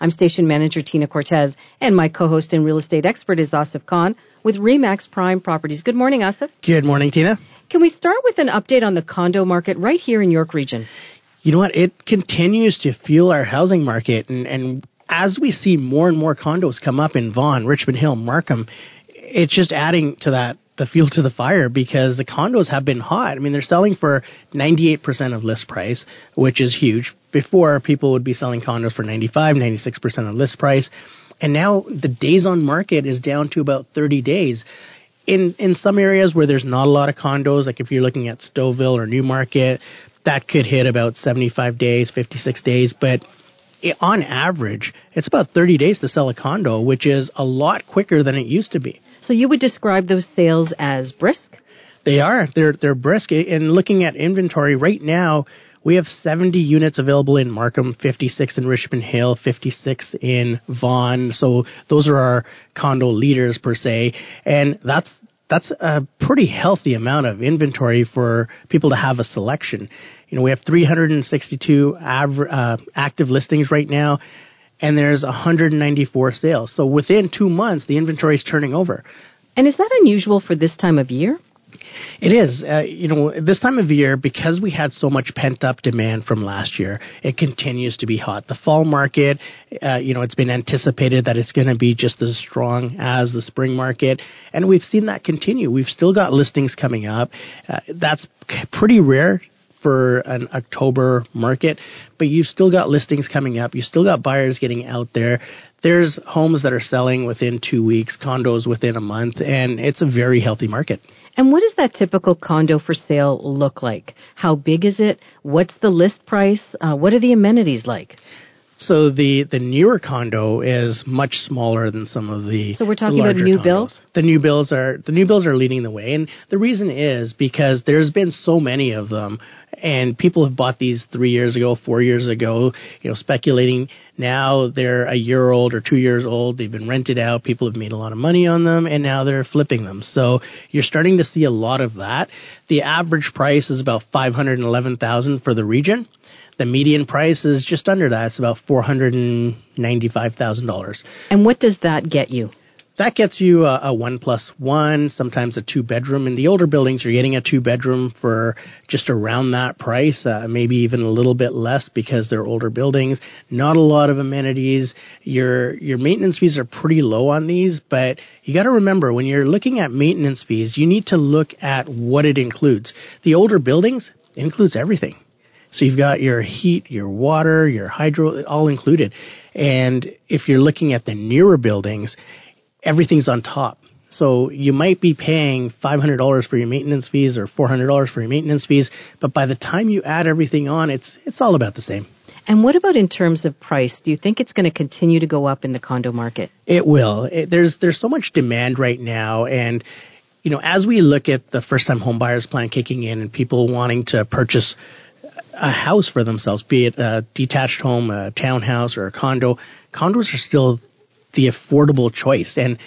I'm station manager Tina Cortez, and my co-host and real estate expert is Asif Khan with Remax Prime Properties. Good morning, Asif. Good morning, Tina. Can we start with an update on the condo market right here in York Region? You know what? It continues to fuel our housing market, and, and as we see more and more condos come up in Vaughan, Richmond Hill, Markham, it's just adding to that the fuel to the fire because the condos have been hot. I mean, they're selling for 98% of list price, which is huge. Before, people would be selling condos for 95, 96% of list price. And now the days on market is down to about 30 days. In, in some areas where there's not a lot of condos, like if you're looking at Stouffville or Newmarket, that could hit about 75 days, 56 days. But on average, it's about 30 days to sell a condo, which is a lot quicker than it used to be. So you would describe those sales as brisk? They are. They're they're brisk. And looking at inventory right now, we have 70 units available in Markham, 56 in Richmond Hill, 56 in Vaughan. So those are our condo leaders per se, and that's that's a pretty healthy amount of inventory for people to have a selection. You know, we have 362 av- uh, active listings right now and there's 194 sales. So within two months, the inventory is turning over. And is that unusual for this time of year? It is. Uh, you know, this time of year, because we had so much pent up demand from last year, it continues to be hot. The fall market, uh, you know, it's been anticipated that it's going to be just as strong as the spring market. And we've seen that continue. We've still got listings coming up. Uh, that's pretty rare for an October market, but you've still got listings coming up. You still got buyers getting out there. There's homes that are selling within two weeks, condos within a month, and it's a very healthy market. And what does that typical condo for sale look like? How big is it? What's the list price? Uh, what are the amenities like? So the the newer condo is much smaller than some of the. So we're talking about new condos. builds. The new builds are the new builds are leading the way, and the reason is because there's been so many of them, and people have bought these three years ago, four years ago. You know, speculating now they're a year old or two years old. They've been rented out. People have made a lot of money on them, and now they're flipping them. So you're starting to see a lot of that. The average price is about five hundred eleven thousand for the region the median price is just under that. It's about four hundred and ninety-five thousand dollars. And what does that get you? That gets you a, a, one plus one, sometimes a two bedroom. In the older buildings, you're getting a two bedroom for just around that price, uh, maybe even a little bit less because they're older buildings. Not a lot of amenities. Your your maintenance fees are pretty low on these, but you got to remember when you're looking at maintenance fees, you need to look at what it includes. The older buildings includes everything so you've got your heat, your water, your hydro, all included. And if you're looking at the newer buildings, everything's on top. So you might be paying $500 for your maintenance fees or $400 for your maintenance fees, but by the time you add everything on, it's it's all about the same. And what about in terms of price? Do you think it's going to continue to go up in the condo market? It will. It, there's there's so much demand right now, and you know as we look at the first time home buyers plan kicking in and people wanting to purchase a house for themselves, be it a detached home, a townhouse, or a condo. Condos are still the affordable choice, and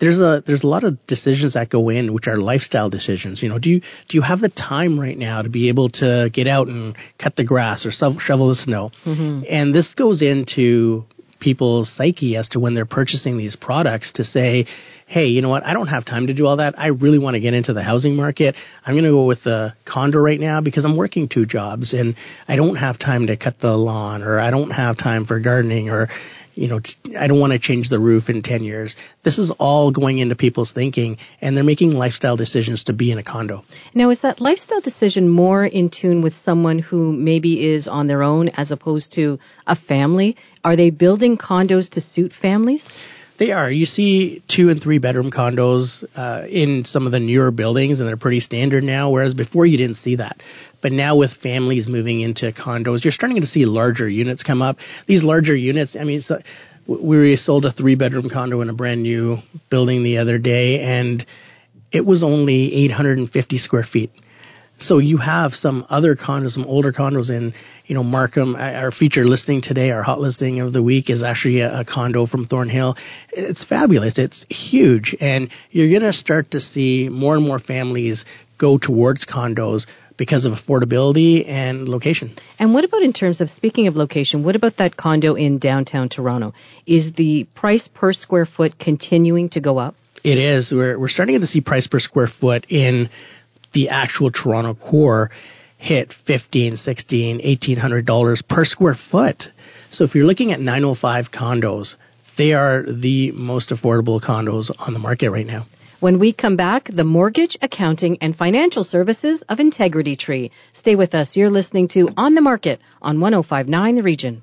there's a there's a lot of decisions that go in, which are lifestyle decisions. You know, do you do you have the time right now to be able to get out and cut the grass or shovel the snow? Mm-hmm. And this goes into people's psyche as to when they're purchasing these products to say, hey, you know what? I don't have time to do all that. I really want to get into the housing market. I'm going to go with the condo right now because I'm working two jobs and I don't have time to cut the lawn or I don't have time for gardening or you know, I don't want to change the roof in 10 years. This is all going into people's thinking, and they're making lifestyle decisions to be in a condo. Now, is that lifestyle decision more in tune with someone who maybe is on their own as opposed to a family? Are they building condos to suit families? They are. You see two and three bedroom condos uh, in some of the newer buildings, and they're pretty standard now. Whereas before you didn't see that. But now with families moving into condos, you're starting to see larger units come up. These larger units, I mean, we sold a three bedroom condo in a brand new building the other day, and it was only 850 square feet. So you have some other condos, some older condos in, you know, Markham. Our feature listing today, our hot listing of the week is actually a, a condo from Thornhill. It's fabulous. It's huge. And you're going to start to see more and more families go towards condos because of affordability and location. And what about in terms of speaking of location? What about that condo in downtown Toronto? Is the price per square foot continuing to go up? It is. We're we're starting to see price per square foot in the actual Toronto core hit 15, 16, 1800 dollars per square foot. So if you're looking at 905 condos, they are the most affordable condos on the market right now. When we come back, the mortgage, accounting, and financial services of Integrity Tree. Stay with us. You're listening to On the Market on 1059 The Region.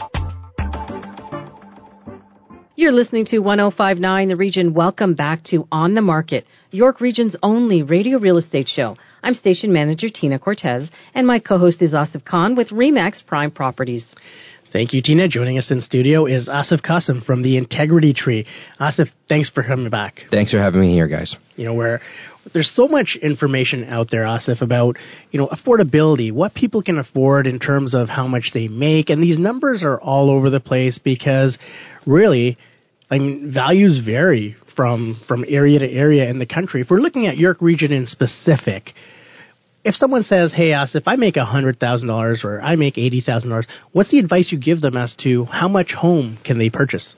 You're listening to 1059 The Region. Welcome back to On the Market, York Region's only radio real estate show. I'm station manager Tina Cortez, and my co-host is Asif Khan with Remax Prime Properties. Thank you, Tina. Joining us in studio is Asif Qasim from the Integrity Tree. Asif, thanks for coming back. Thanks for having me here, guys. You know, where there's so much information out there, Asif, about, you know, affordability, what people can afford in terms of how much they make. And these numbers are all over the place because really, I mean, values vary from from area to area in the country. If we're looking at York Region in specific, if someone says, "Hey, us, if I make hundred thousand dollars or I make eighty thousand dollars, what's the advice you give them as to how much home can they purchase?"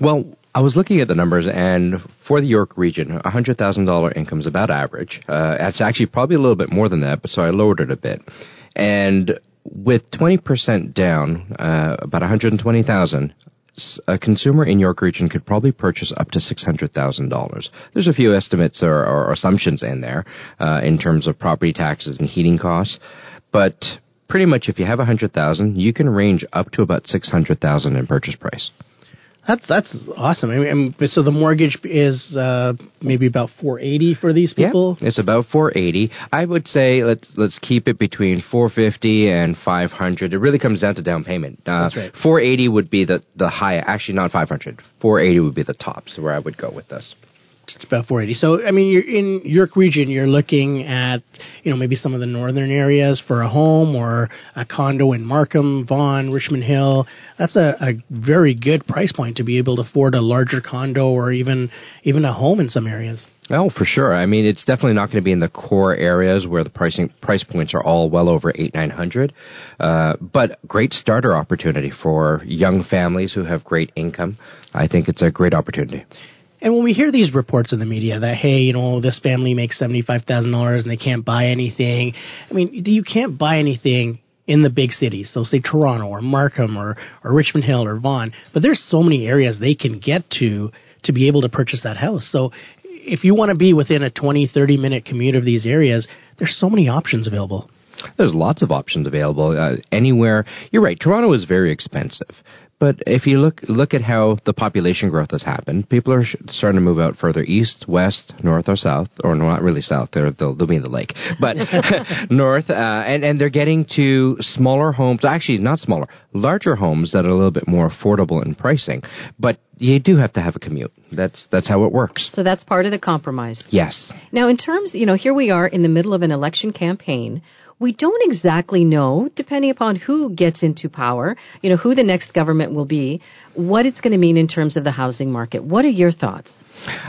Well, I was looking at the numbers, and for the York region, hundred thousand dollar income is about average. Uh, it's actually probably a little bit more than that, but so I lowered it a bit. And with twenty percent down, uh, about one hundred and twenty thousand, a consumer in York Region could probably purchase up to $600,000. There's a few estimates or, or assumptions in there uh, in terms of property taxes and heating costs, but pretty much if you have a 100,000, you can range up to about 600,000 in purchase price. That's that's awesome. I mean, so the mortgage is uh, maybe about 480 for these people. Yeah, it's about 480. I would say let's let's keep it between 450 and 500. It really comes down to down payment. Uh, that's right. 480 would be the the high. Actually, not 500. 480 would be the top. So where I would go with this it's about 480. So, I mean, you're in York region, you're looking at, you know, maybe some of the northern areas for a home or a condo in Markham, Vaughan, Richmond Hill. That's a, a very good price point to be able to afford a larger condo or even even a home in some areas. Oh, for sure. I mean, it's definitely not going to be in the core areas where the pricing price points are all well over eight nine hundred. Uh, but great starter opportunity for young families who have great income. I think it's a great opportunity. And when we hear these reports in the media that, hey, you know, this family makes $75,000 and they can't buy anything, I mean, you can't buy anything in the big cities. So say Toronto or Markham or, or Richmond Hill or Vaughan, but there's so many areas they can get to to be able to purchase that house. So if you want to be within a 20, 30 minute commute of these areas, there's so many options available. There's lots of options available uh, anywhere. You're right. Toronto is very expensive. But if you look look at how the population growth has happened, people are starting to move out further east, west, north, or south, or not really south. They're, they'll, they'll be in the lake, but north, uh, and and they're getting to smaller homes. Actually, not smaller, larger homes that are a little bit more affordable in pricing. But you do have to have a commute. That's that's how it works. So that's part of the compromise. Yes. Now, in terms, you know, here we are in the middle of an election campaign we don't exactly know, depending upon who gets into power, you know, who the next government will be, what it's going to mean in terms of the housing market. What are your thoughts?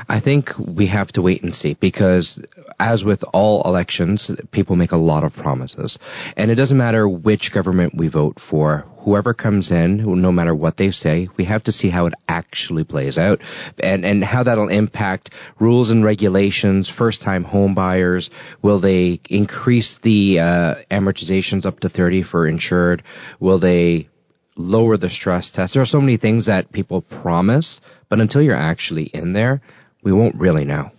I think we have to wait and see because, as with all elections, people make a lot of promises. And it doesn't matter which government we vote for, whoever comes in, no matter what they say, we have to see how it actually plays out and, and how that'll impact rules and regulations, first time home buyers. Will they increase the uh, amortizations up to 30 for insured? Will they lower the stress test. There are so many things that people promise, but until you're actually in there, we won't really know.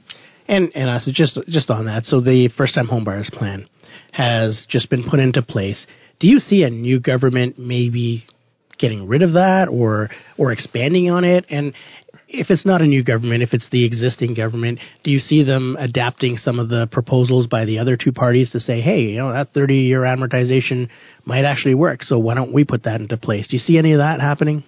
And and also just just on that, so the first time homebuyers plan has just been put into place. Do you see a new government maybe getting rid of that or or expanding on it? And if it's not a new government, if it's the existing government, do you see them adapting some of the proposals by the other two parties to say, hey, you know, that 30 year amortization might actually work, so why don't we put that into place? Do you see any of that happening?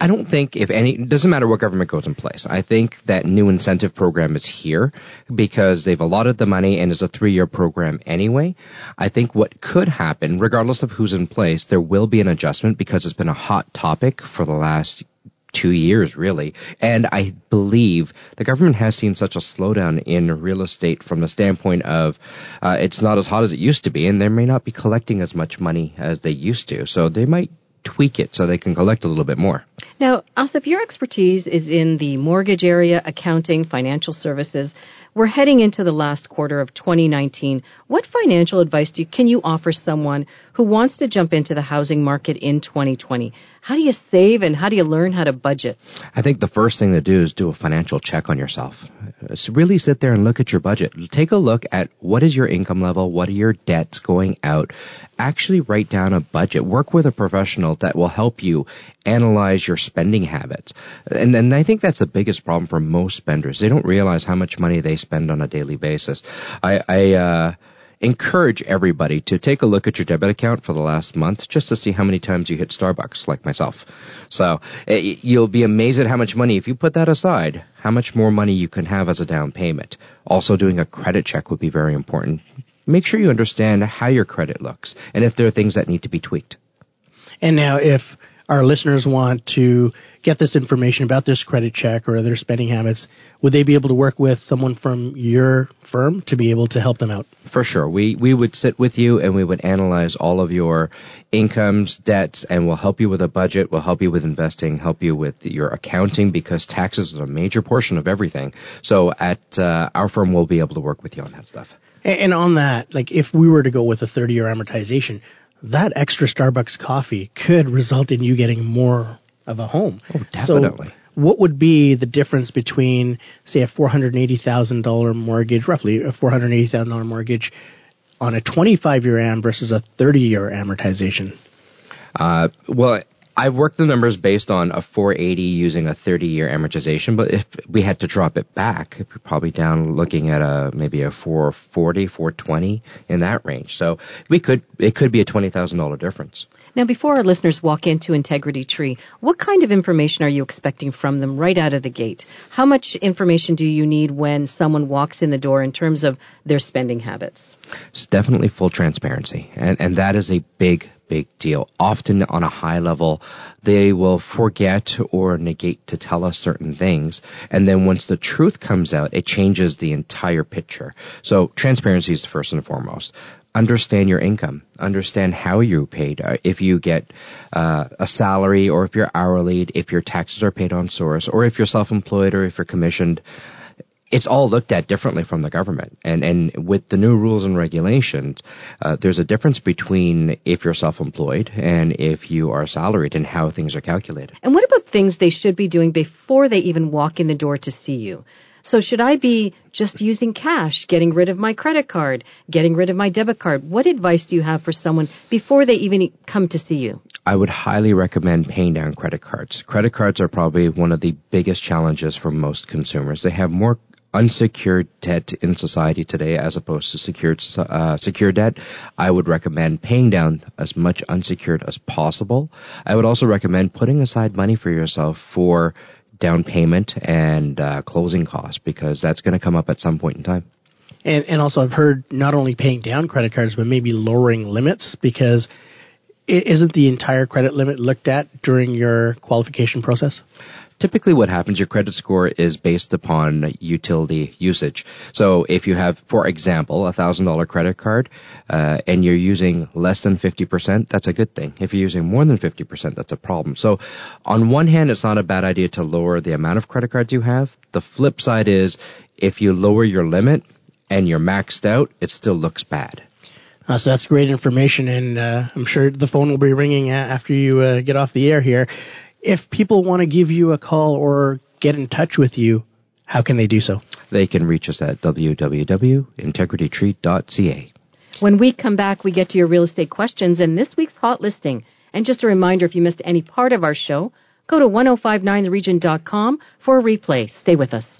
I don't think if any, it doesn't matter what government goes in place. I think that new incentive program is here because they've allotted the money and it's a three year program anyway. I think what could happen, regardless of who's in place, there will be an adjustment because it's been a hot topic for the last two years, really. And I believe the government has seen such a slowdown in real estate from the standpoint of uh, it's not as hot as it used to be, and they may not be collecting as much money as they used to. So they might tweak it so they can collect a little bit more. Now, Asif, your expertise is in the mortgage area, accounting, financial services. We're heading into the last quarter of 2019. What financial advice you, can you offer someone who wants to jump into the housing market in 2020? How do you save and how do you learn how to budget? I think the first thing to do is do a financial check on yourself. So really sit there and look at your budget. Take a look at what is your income level, what are your debts going out. Actually write down a budget. Work with a professional that will help you analyze your spending habits. And then I think that's the biggest problem for most spenders. They don't realize how much money they spend on a daily basis. I, I uh, encourage everybody to take a look at your debit account for the last month just to see how many times you hit Starbucks, like myself. So it, eh, you'll be amazed at how much money, if you put that aside, how much more money you can have as a down payment. Also, doing a credit check would be very important. Make sure you understand how your credit looks and if there are things that need to be tweaked. And now, if our listeners want to get this information about this credit check or their spending habits, would they be able to work with someone from your firm to be able to help them out? For sure. We, we would sit with you and we would analyze all of your incomes, debts, and we'll help you with a budget, we'll help you with investing, help you with your accounting because taxes is a major portion of everything. So at uh, our firm, we'll be able to work with you on that stuff. And on that, like if we were to go with a 30 year amortization, that extra Starbucks coffee could result in you getting more of a home. Oh, definitely. So what would be the difference between, say, a $480,000 mortgage, roughly a $480,000 mortgage on a 25 year AM versus a 30 year amortization? Uh, well, I worked the numbers based on a 480 using a 30 year amortization, but if we had to drop it back, we're probably down looking at a maybe a 440, 420 in that range. So we could it could be a twenty thousand dollar difference. Now, before our listeners walk into Integrity Tree, what kind of information are you expecting from them right out of the gate? How much information do you need when someone walks in the door in terms of their spending habits? It's definitely full transparency, and and that is a big big deal. Often on a high level, they will forget or negate to tell us certain things. And then once the truth comes out, it changes the entire picture. So transparency is first and foremost. Understand your income. Understand how you're paid. Uh, if you get uh, a salary or if you're hourly, if your taxes are paid on source, or if you're self-employed or if you're commissioned it's all looked at differently from the government. And, and with the new rules and regulations, uh, there's a difference between if you're self-employed and if you are salaried and how things are calculated. And what about things they should be doing before they even walk in the door to see you? So should I be just using cash, getting rid of my credit card, getting rid of my debit card? What advice do you have for someone before they even come to see you? I would highly recommend paying down credit cards. Credit cards are probably one of the biggest challenges for most consumers. They have more unsecured debt in society today as opposed to secured uh, secured debt, I would recommend paying down as much unsecured as possible. I would also recommend putting aside money for yourself for down payment and uh, closing costs because that's going to come up at some point in time. And, and also, I've heard not only paying down credit cards, but maybe lowering limits because isn't the entire credit limit looked at during your qualification process? Typically what happens, your credit score is based upon utility usage. So if you have, for example, a thousand dollar credit card, uh, and you're using less than 50%, that's a good thing. If you're using more than 50%, that's a problem. So on one hand, it's not a bad idea to lower the amount of credit cards you have. The flip side is if you lower your limit and you're maxed out, it still looks bad. Uh, so that's great information, and uh, I'm sure the phone will be ringing after you uh, get off the air here. If people want to give you a call or get in touch with you, how can they do so? They can reach us at www.integritytree.ca. When we come back, we get to your real estate questions and this week's hot listing And just a reminder, if you missed any part of our show, go to 1059theregion.com for a replay. Stay with us.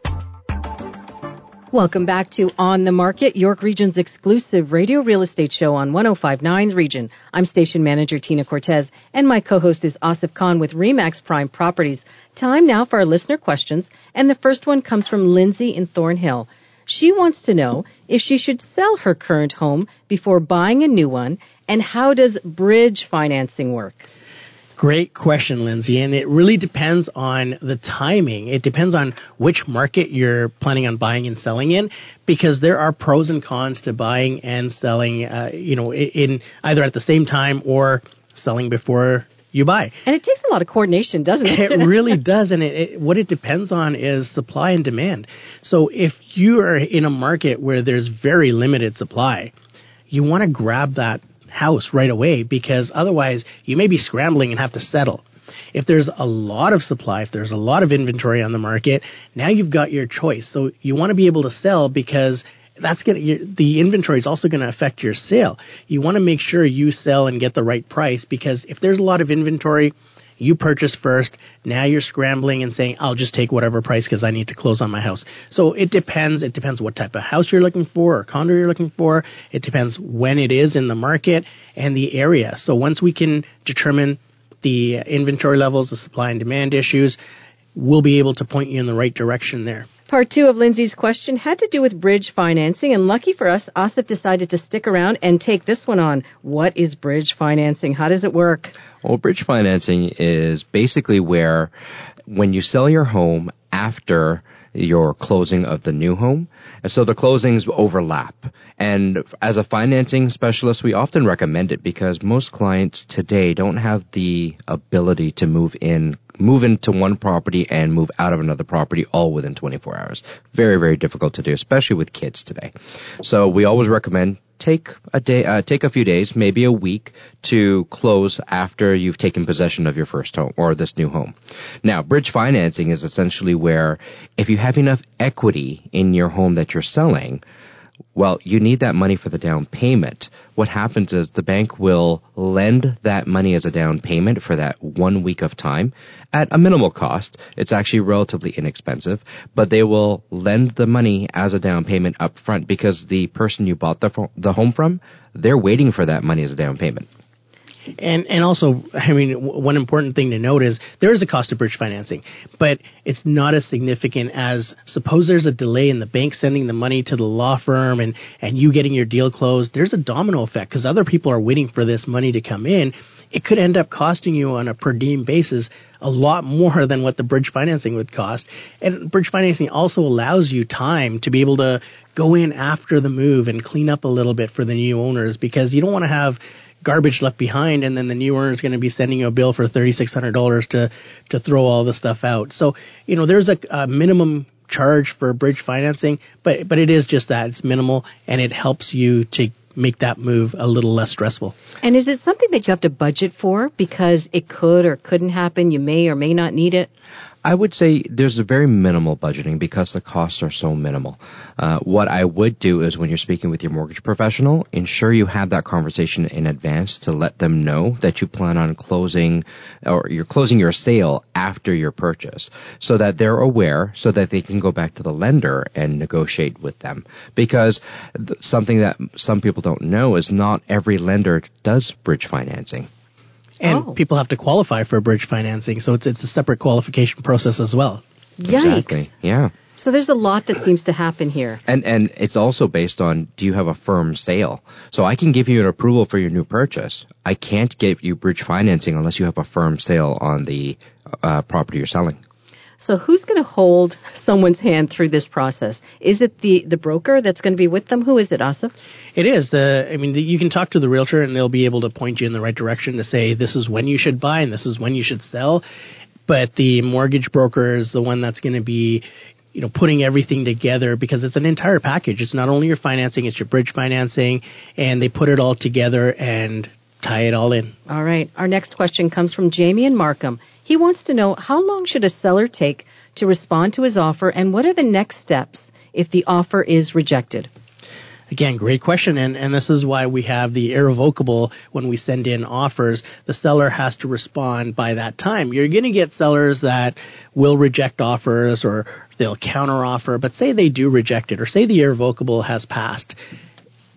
Welcome back to On the Market, York Region's exclusive radio real estate show on 1059 Region. I'm station manager Tina Cortez, and my co-host is Asif Khan with Remax Prime Properties. Time now for our listener questions, and the first one comes from Lindsay in Thornhill. She wants to know if she should sell her current home before buying a new one, and how does bridge financing work? Great question, Lindsay. And it really depends on the timing. It depends on which market you're planning on buying and selling in, because there are pros and cons to buying and selling, uh, you know, in either at the same time or selling before you buy. And it takes a lot of coordination, doesn't it? it really does. And it, it, what it depends on is supply and demand. So if you are in a market where there's very limited supply, you want to grab that house right away because otherwise you may be scrambling and have to settle. If there's a lot of supply, if there's a lot of inventory on the market, now you've got your choice. So you want to be able to sell because that's going to the inventory is also going to affect your sale. You want to make sure you sell and get the right price because if there's a lot of inventory, you purchase first. Now you're scrambling and saying, I'll just take whatever price because I need to close on my house. So it depends. It depends what type of house you're looking for or condo you're looking for. It depends when it is in the market and the area. So once we can determine the inventory levels, the supply and demand issues, we'll be able to point you in the right direction there. Part two of Lindsay's question had to do with bridge financing, and lucky for us, Asif decided to stick around and take this one on. What is bridge financing? How does it work? Well, bridge financing is basically where when you sell your home after your closing of the new home. And so the closings overlap. And as a financing specialist, we often recommend it because most clients today don't have the ability to move in move into one property and move out of another property all within 24 hours. Very, very difficult to do, especially with kids today. So we always recommend take a day, uh, take a few days, maybe a week to close after you've taken possession of your first home or this new home. Now, bridge financing is essentially where if you have enough equity in your home that you're selling, well, you need that money for the down payment. What happens is the bank will lend that money as a down payment for that one week of time at a minimal cost. It's actually relatively inexpensive, but they will lend the money as a down payment up front because the person you bought the, the home from, they're waiting for that money as a down payment. And and also, I mean, one important thing to note is there is a cost of bridge financing, but it's not as significant as suppose there's a delay in the bank sending the money to the law firm and and you getting your deal closed. There's a domino effect because other people are waiting for this money to come in. It could end up costing you on a per diem basis a lot more than what the bridge financing would cost. And bridge financing also allows you time to be able to go in after the move and clean up a little bit for the new owners because you don't want to have garbage left behind, and then the new owner is going to be sending you a bill for thirty six hundred dollars to to throw all the stuff out. So you know, there's a, a minimum charge for bridge financing, but but it is just that it's minimal, and it helps you to make that move a little less stressful. And is it something that you have to budget for because it could or couldn't happen? You may or may not need it. I would say there's a very minimal budgeting because the costs are so minimal. Uh, what I would do is when you're speaking with your mortgage professional, ensure you have that conversation in advance to let them know that you plan on closing or you're closing your sale after your purchase so that they're aware so that they can go back to the lender and negotiate with them. Because th- something that some people don't know is not every lender does bridge financing and oh. people have to qualify for bridge financing, so it's it's a separate qualification process as well. Yikes! Exactly. Yeah. So there's a lot that seems to happen here. And and it's also based on do you have a firm sale? So I can give you an approval for your new purchase. I can't give you bridge financing unless you have a firm sale on the uh, property you're selling. So who's going to hold someone's hand through this process? Is it the, the broker that's going to be with them? Who is it, Asif? It is. The I mean, the, you can talk to the realtor and they'll be able to point you in the right direction to say this is when you should buy and this is when you should sell. But the mortgage broker is the one that's going to be you know, putting everything together because it's an entire package. It's not only your financing, it's your bridge financing, and they put it all together and tie it all in. All right. Our next question comes from Jamie and Markham. He wants to know how long should a seller take to respond to his offer and what are the next steps if the offer is rejected? Again, great question. And, and this is why we have the irrevocable when we send in offers. The seller has to respond by that time. You're going to get sellers that will reject offers or they'll counteroffer, but say they do reject it or say the irrevocable has passed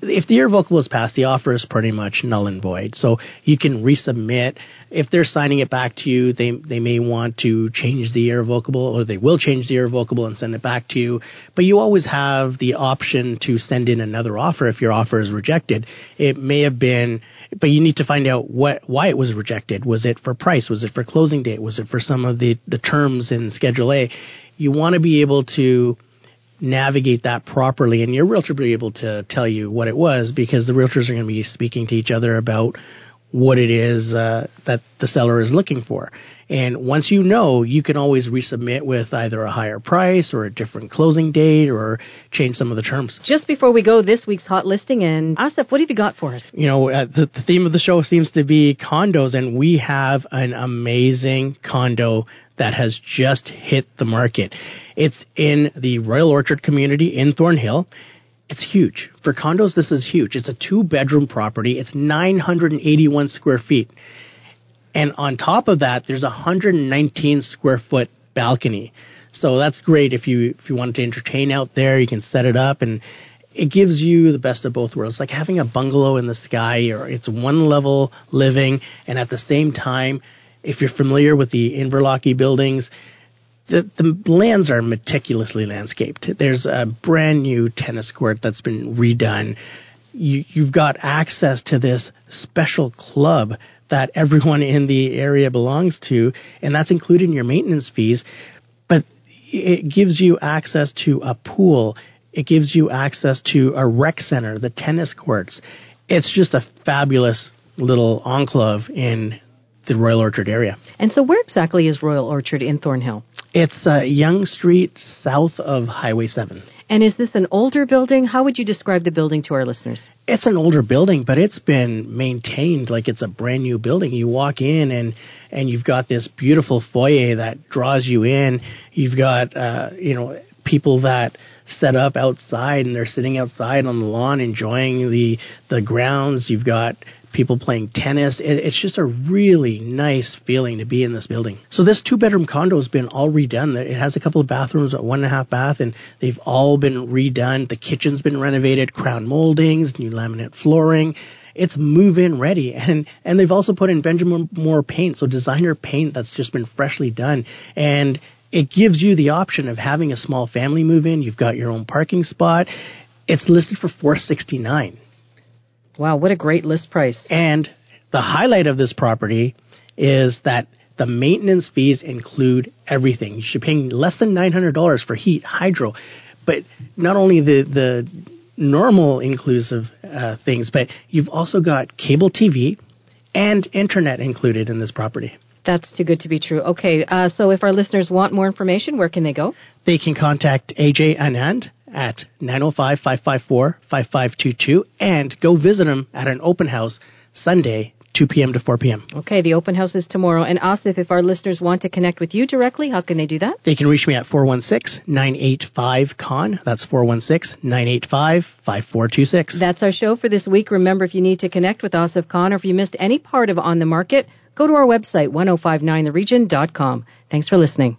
if the irrevocable is passed, the offer is pretty much null and void. So you can resubmit. If they're signing it back to you, they they may want to change the irrevocable, or they will change the irrevocable and send it back to you. But you always have the option to send in another offer if your offer is rejected. It may have been, but you need to find out what why it was rejected. Was it for price? Was it for closing date? Was it for some of the the terms in Schedule A? You want to be able to navigate that properly, and your realtor will be able to tell you what it was because the realtors are going to be speaking to each other about what it is uh, that the seller is looking for. And once you know, you can always resubmit with either a higher price or a different closing date or change some of the terms. Just before we go, this week's hot listing, and Asif, what have you got for us? You know, uh, the, the theme of the show seems to be condos, and we have an amazing condo that has just hit the market. It's in the Royal Orchard community in Thornhill. It's huge. For condos, this is huge. It's a two bedroom property. It's 981 square feet. And on top of that, there's a 119 square foot balcony. So that's great if you if you wanted to entertain out there, you can set it up and it gives you the best of both worlds. Like having a bungalow in the sky or it's one level living and at the same time if you're familiar with the Inverlochy buildings, the, the lands are meticulously landscaped. There's a brand new tennis court that's been redone. You, you've got access to this special club that everyone in the area belongs to, and that's included in your maintenance fees. But it gives you access to a pool. It gives you access to a rec center, the tennis courts. It's just a fabulous little enclave in the Royal Orchard area. And so, where exactly is Royal Orchard in Thornhill? It's uh, Yonge Street, south of Highway 7. And is this an older building? How would you describe the building to our listeners? It's an older building, but it's been maintained like it's a brand new building. You walk in and and you've got this beautiful foyer that draws you in. You've got uh, you know people that set up outside and they're sitting outside on the lawn enjoying the the grounds. You've got people playing tennis. It, it's just a really nice feeling to be in this building. So this two bedroom condo has been all redone. It has a couple of bathrooms, one and a half bath, and they've all been redone. The kitchen's been renovated, crown moldings, new laminate flooring. It's move in ready. And, and they've also put in Benjamin Moore paint, so designer paint that's just been freshly done. And it gives you the option of having a small family move in. You've got your own parking spot. It's listed for 469. Wow, what a great list price. And the highlight of this property is that the maintenance fees include everything. You're paying less than $900 for heat, hydro, but not only the, the normal inclusive uh, things, but you've also got cable TV and internet included in this property. That's too good to be true. Okay, uh, so if our listeners want more information, where can they go? They can contact AJ Anand at 905-554-5522 and go visit them at an open house Sunday 2 p.m. to 4 p.m. Okay, the open house is tomorrow. And Asif, if our listeners want to connect with you directly, how can they do that? They can reach me at 416-985-KHAN. That's 416-985-5426. That's our show for this week. Remember, if you need to connect with Asif Khan or if you missed any part of On the Market, go to our website, 1059theregion.com. Thanks for listening.